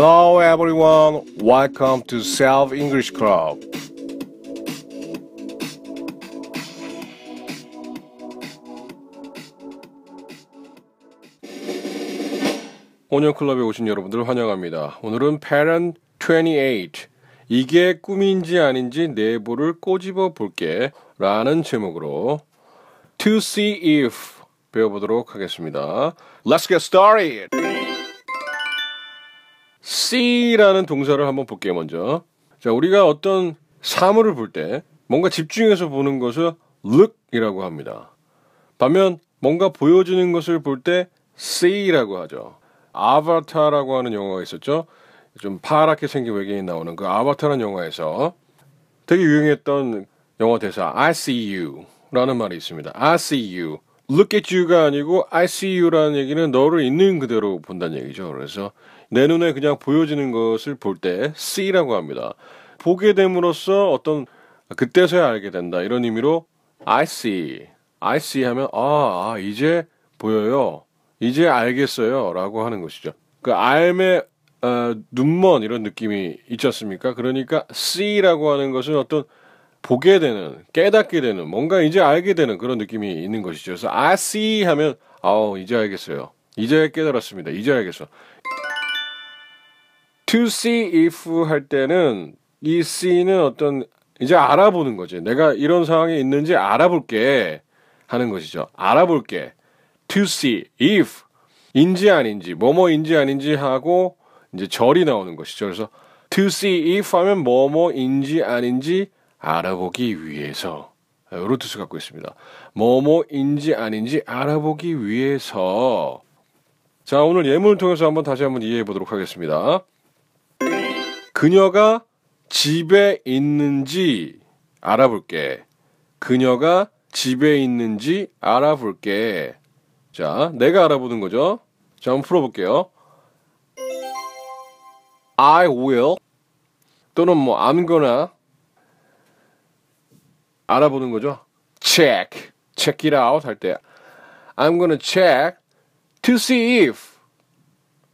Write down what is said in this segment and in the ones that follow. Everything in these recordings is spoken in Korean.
Hello everyone. Welcome to Self English Club. 오년 클럽에 오신 여러분들 환영합니다. 오늘은 Parent 28. 이게 꿈인지 아닌지 내부를 꼬집어 볼게. 라는 제목으로 To see if 배워보도록 하겠습니다. Let's get started! See라는 동사를 한번 볼게요, 먼저. 자, 우리가 어떤 사물을 볼 때 뭔가 집중해서 보는 것을 look이라고 합니다. 반면 뭔가 보여지는 것을 볼 때 see라고 하죠. 아바타라고 하는 영화가 있었죠. 좀 파랗게 생긴 외계인 나오는 그 아바타라는 영화에서 되게 유행했던 영어 대사 I see you 라는 말이 있습니다. I see you. Look at you가 아니고 I see you라는 얘기는 너를 있는 그대로 본다는 얘기죠. 그래서 내 눈에 그냥 보여지는 것을 볼 때 see라고 합니다. 보게 됨으로써 어떤 그때서야 알게 된다 이런 의미로 I see, I see 하면 아, 아 이제 보여요, 이제 알겠어요라고 하는 것이죠. 그 알매 어, 눈먼 이런 느낌이 있지 않습니까? 그러니까 see라고 하는 것은 어떤 보게 되는, 깨닫게 되는, 뭔가 이제 알게 되는 그런 느낌이 있는 것이죠. 그래서 I see 하면 아우 이제 알겠어요. 이제 깨달았습니다. 이제 알겠어. To see if 할 때는 이 see는 어떤 이제 알아보는 거지. 내가 이런 상황에 있는지 알아볼게 하는 것이죠. 알아볼게. To see if 인지 아닌지 뭐뭐인지 아닌지 하고 이제 절이 나오는 것이죠. 그래서 to see if 하면 뭐뭐인지 아닌지 알아보기 위해서 이런 뜻을 갖고 있습니다. 뭐뭐인지 아닌지 알아보기 위해서 자 오늘 예문을 통해서 한번 다시 한번 이해해 보도록 하겠습니다. 그녀가 집에 있는지 알아볼게. 그녀가 집에 있는지 알아볼게. 자, 내가 알아보는 거죠. 자, 한번 풀어볼게요. I will 또는 뭐 I'm gonna 알아보는 거죠. check, check it out 할 때 I'm gonna check to see if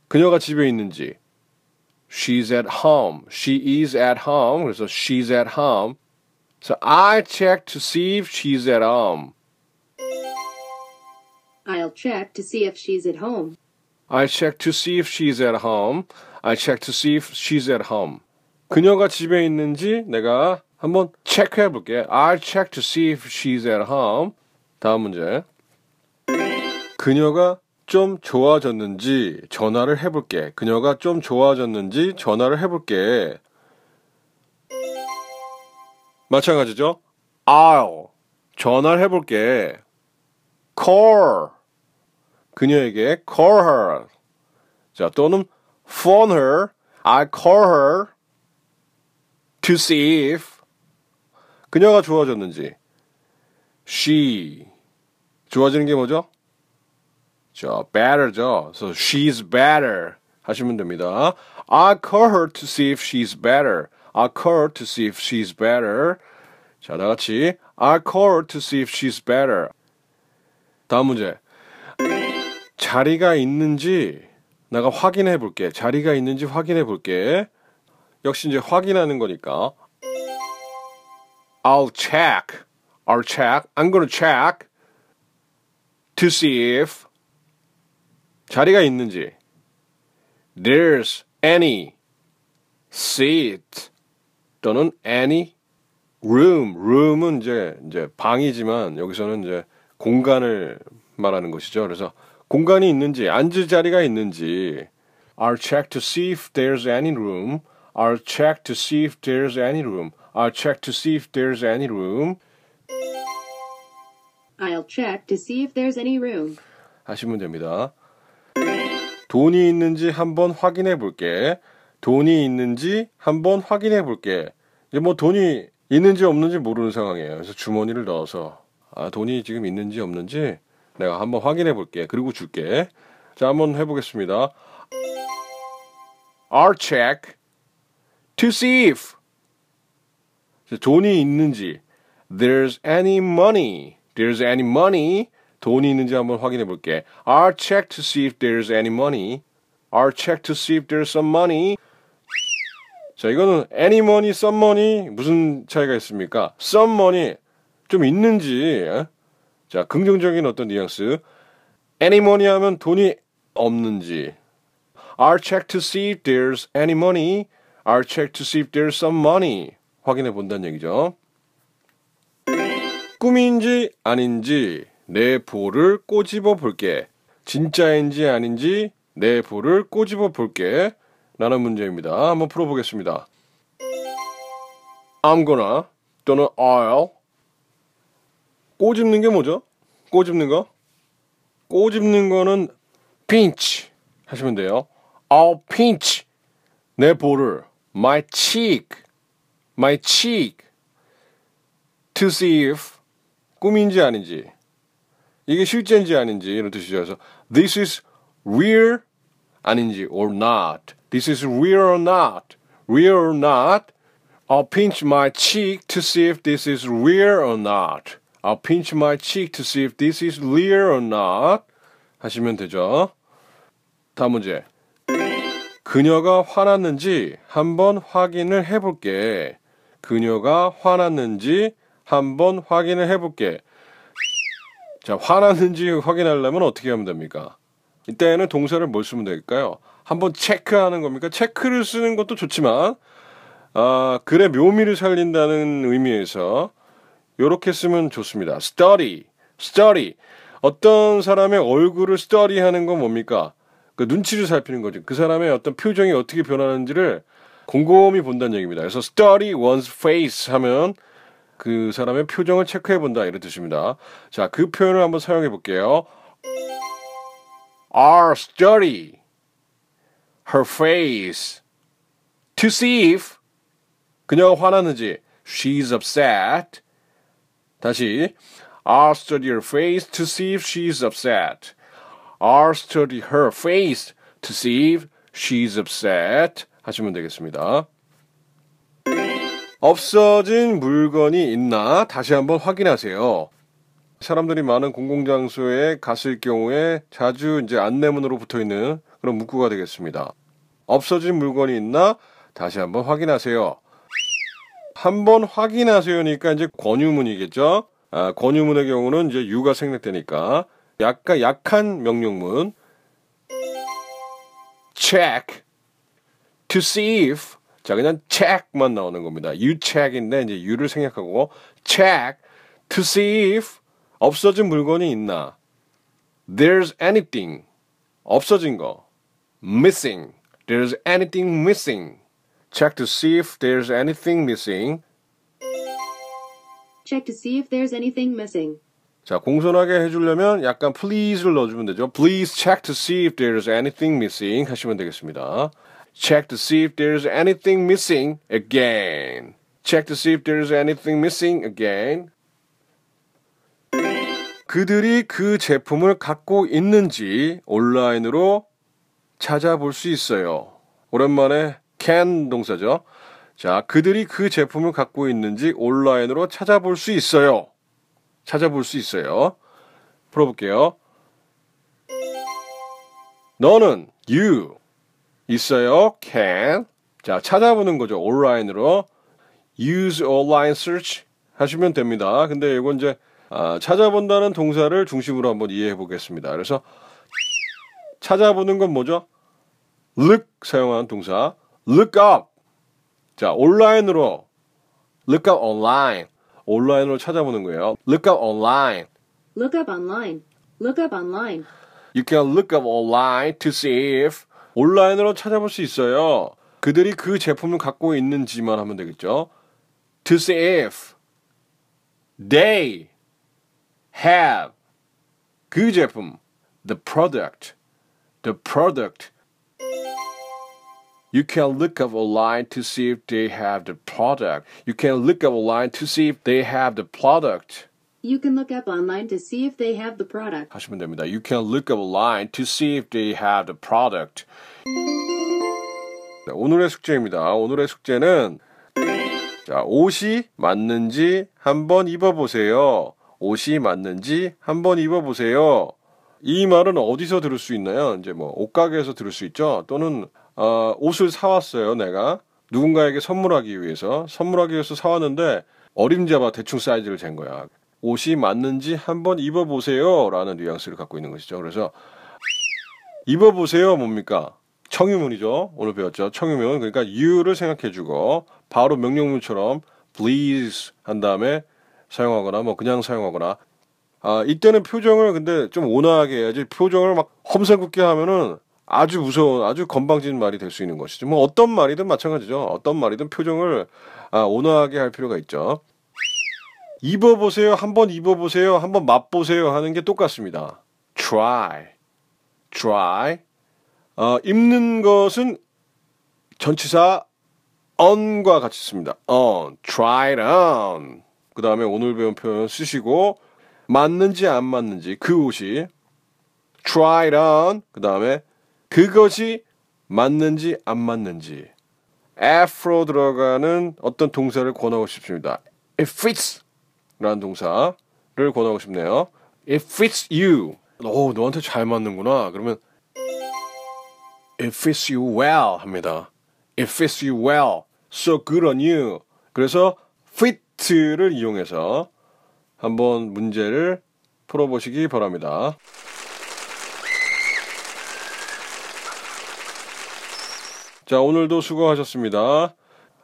그녀가 집에 있는지 she's at home, she is at home 그래서 she's at home so I check to see if she's at home I'll check to see if she's at home. I check to see if she's at home I check to see if she's at home 그녀가 집에 있는지 내가 한번 체크해 볼게. I'll check to see if she's at home. 다음 문제. 그녀가 좀 좋아졌는지 전화를 해볼게. 그녀가 좀 좋아졌는지 전화를 해볼게. 마찬가지죠. I'll 전화를 해볼게. Call 그녀에게 call her. 자 또는 phone her. I call her to see if 그녀가 좋아졌는지. She 좋아지는 게 뭐죠? 저 better죠. So she's better 하시면 됩니다. I call her to see if she's better. I call her to see if she's better. 자, 다 같이 I call her to see if she's better. 다음 문제. 자리가 있는지 내가 확인해 볼게. 자리가 있는지 확인해 볼게. 역시 이제 확인하는 거니까 I'll check. I'll check. I'm gonna check to see if 자리가 있는지 there's any seat 또는 any room. room은 이제 이제 방이지만 여기서는 이제 공간을 말하는 것이죠. 그래서 공간이 있는지 앉을 자리가 있는지 I'll check to see if there's any room. I'll check to see if there's any room. I'll check to see if there's any room. I'll check to see if there's any room. 하시면 됩니다. 돈이 있는지 한번 확인해 볼게. 돈이 있는지 한번 확인해 볼게. 이제 뭐 돈이 있는지 없는지 모르는 상황이에요. 그래서 주머니를 넣어서 아, 돈이 지금 있는지 없는지 내가 한번 확인해 볼게. 그리고 줄게. 자, 한번 해 보겠습니다. I'll check to see if 돈이 있는지 there's any money there's any money 돈이 있는지 한번 확인해 볼게. I'll check to see if there's any money. I'll check to see if there's some money. 자, 이거는 any money, some money 무슨 차이가 있습니까? some money 좀 있는지. 예? 자, 긍정적인 어떤 뉘앙스. any money 하면 돈이 없는지. I'll check to see if there's any money. I'll check to see if there's some money. 확인해 본다는 얘기죠. 꿈인지 아닌지 내 볼을 꼬집어 볼게. 진짜인지 아닌지 내 볼을 꼬집어 볼게. 라는 문제입니다. 한번 풀어보겠습니다. Gonna 또는 I'll 꼬집는 게 뭐죠? 꼬집는 거? 꼬집는 거는 pinch 하시면 돼요. I'll pinch 내 볼을 my cheek my cheek to see if 꿈인지 아닌지 이게 실제인지 아닌지 이런 뜻이죠. 그래서 this is real 아닌지 or not this is real or not real or not I'll pinch my cheek to see if this is real or not I'll pinch my cheek to see if this is real or not 하시면 되죠. 다음 문제. 그녀가 화났는지 한번 확인을 해볼게. 그녀가 화났는지 한번 확인을 해볼게. 자, 화났는지 확인하려면 어떻게 하면 됩니까? 이때는 동사를 뭘 쓰면 될까요? 한번 체크하는 겁니까? 체크를 쓰는 것도 좋지만, 아, 글의 묘미를 살린다는 의미에서 이렇게 쓰면 좋습니다. study, study. 어떤 사람의 얼굴을 study 하는 건 뭡니까? 그 눈치를 살피는 거죠. 그 사람의 어떤 표정이 어떻게 변하는지를 곰곰이 본다는 얘기입니다. 그래서 study one's face 하면 그 사람의 표정을 체크해 본다 이런 뜻입니다. 자, 그 표현을 한번 사용해 볼게요. Are study her face to see if 그녀가 화났는지 she's upset. 다시 I'll study her face to see if she's upset. I'll study her face to see if she's upset. 하시면 되겠습니다. 없어진 물건이 있나 다시 한번 확인하세요. 사람들이 많은 공공장소에 갔을 경우에 자주 이제 안내문으로 붙어 있는 그런 문구가 되겠습니다. 없어진 물건이 있나 다시 한번 확인하세요. 한번 확인하세요니까 이제 권유문이겠죠. 아, 권유문의 경우는 이제 유가 생략되니까 약간 약한 명령문 check to see if 자 그냥 check만 나오는 겁니다. you check인데 이제 you를 생략하고 check to see if 없어진 물건이 있나 there's anything 없어진 거 missing there's anything missing check to see if there's anything missing Check to see if there's anything missing. 자, 공손하게 해주려면 약간 please를 넣어주면 되죠. Please check to see if there's anything missing 하시면 되겠습니다. Check to see if there's anything missing again. Check to see if there's anything missing again. 그들이 그 제품을 갖고 있는지 온라인으로 찾아볼 수 있어요. 오랜만에 can 동사죠. 자, 그들이 그 제품을 갖고 있는지 온라인으로 찾아볼 수 있어요. 찾아볼 수 있어요. 풀어볼게요. 너는 you 있어요. can 자 찾아보는 거죠. 온라인으로 use online search 하시면 됩니다. 근데 이건 이제 아, 찾아본다는 동사를 중심으로 한번 이해해 보겠습니다. 그래서 찾아보는 건 뭐죠? look 사용한 동사 look up 자 온라인으로 look up online 온라인으로 찾아보는 거예요. look up online Look up online. Look up online. You can look up online to see if 온라인으로 찾아볼 수 있어요. 그들이 그 제품을 갖고 있는지만 하면 되겠죠. To see if they have 그 제품 the product the product You can look up online to see if they have the product. You can look up online to see if they have the product. You can look up online to see if they have the product. 하시면 됩니다. You can look up online to see if they have the product. 네, 오늘의 숙제입니다. 오늘의 숙제는 자, 옷이 맞는지 한번 입어보세요. 옷이 맞는지 한번 입어보세요. 이 말은 어디서 들을 수 있나요? 이제 뭐 옷가게에서 들을 수 있죠. 또는 어, 옷을 사왔어요. 내가 누군가에게 선물하기 위해서 선물하기 위해서 사왔는데 어림잡아 대충 사이즈를 잰 거야. 옷이 맞는지 한번 입어보세요 라는 뉘앙스를 갖고 있는 것이죠. 그래서 입어보세요 뭡니까? 청유문이죠. 오늘 배웠죠. 청유문 그러니까 you를 생각해주고 바로 명령문처럼 please 한 다음에 사용하거나 뭐 그냥 사용하거나 아 이때는 표정을 근데 좀 온화하게 해야지 표정을 막 험상궂게 하면은 아주 무서운 아주 건방진 말이 될 수 있는 것이죠. 뭐 어떤 말이든 마찬가지죠. 어떤 말이든 표정을 아, 온화하게 할 필요가 있죠. 입어보세요. 한번 입어보세요. 한번 맛보세요. 하는 게 똑같습니다. try, try. 어, 입는 것은 전치사 on과 같이 씁니다. on, try it on. 그 다음에 오늘 배운 표현 쓰시고 맞는지 안 맞는지 그 옷이 try it on. 그 다음에 그것이 맞는지 안 맞는지 F로 들어가는 어떤 동사를 권하고 싶습니다. It fits 라는 동사를 권하고 싶네요. It fits you. 오, 너한테 잘 맞는구나. 그러면 It fits you well 합니다. It fits you well. So good on you. 그래서 fit를 이용해서 한번 문제를 풀어보시기 바랍니다. 자, 오늘도 수고하셨습니다.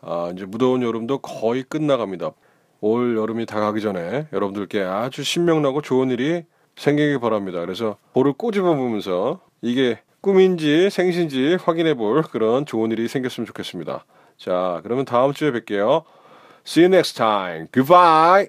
아, 이제 무더운 여름도 거의 끝나갑니다. 올 여름이 다 가기 전에 여러분들께 아주 신명나고 좋은 일이 생기기 바랍니다. 그래서 볼을 꼬집어 보면서 이게 꿈인지 생신지 확인해 볼 그런 좋은 일이 생겼으면 좋겠습니다. 자, 그러면 다음 주에 뵐게요. See you next time. Goodbye.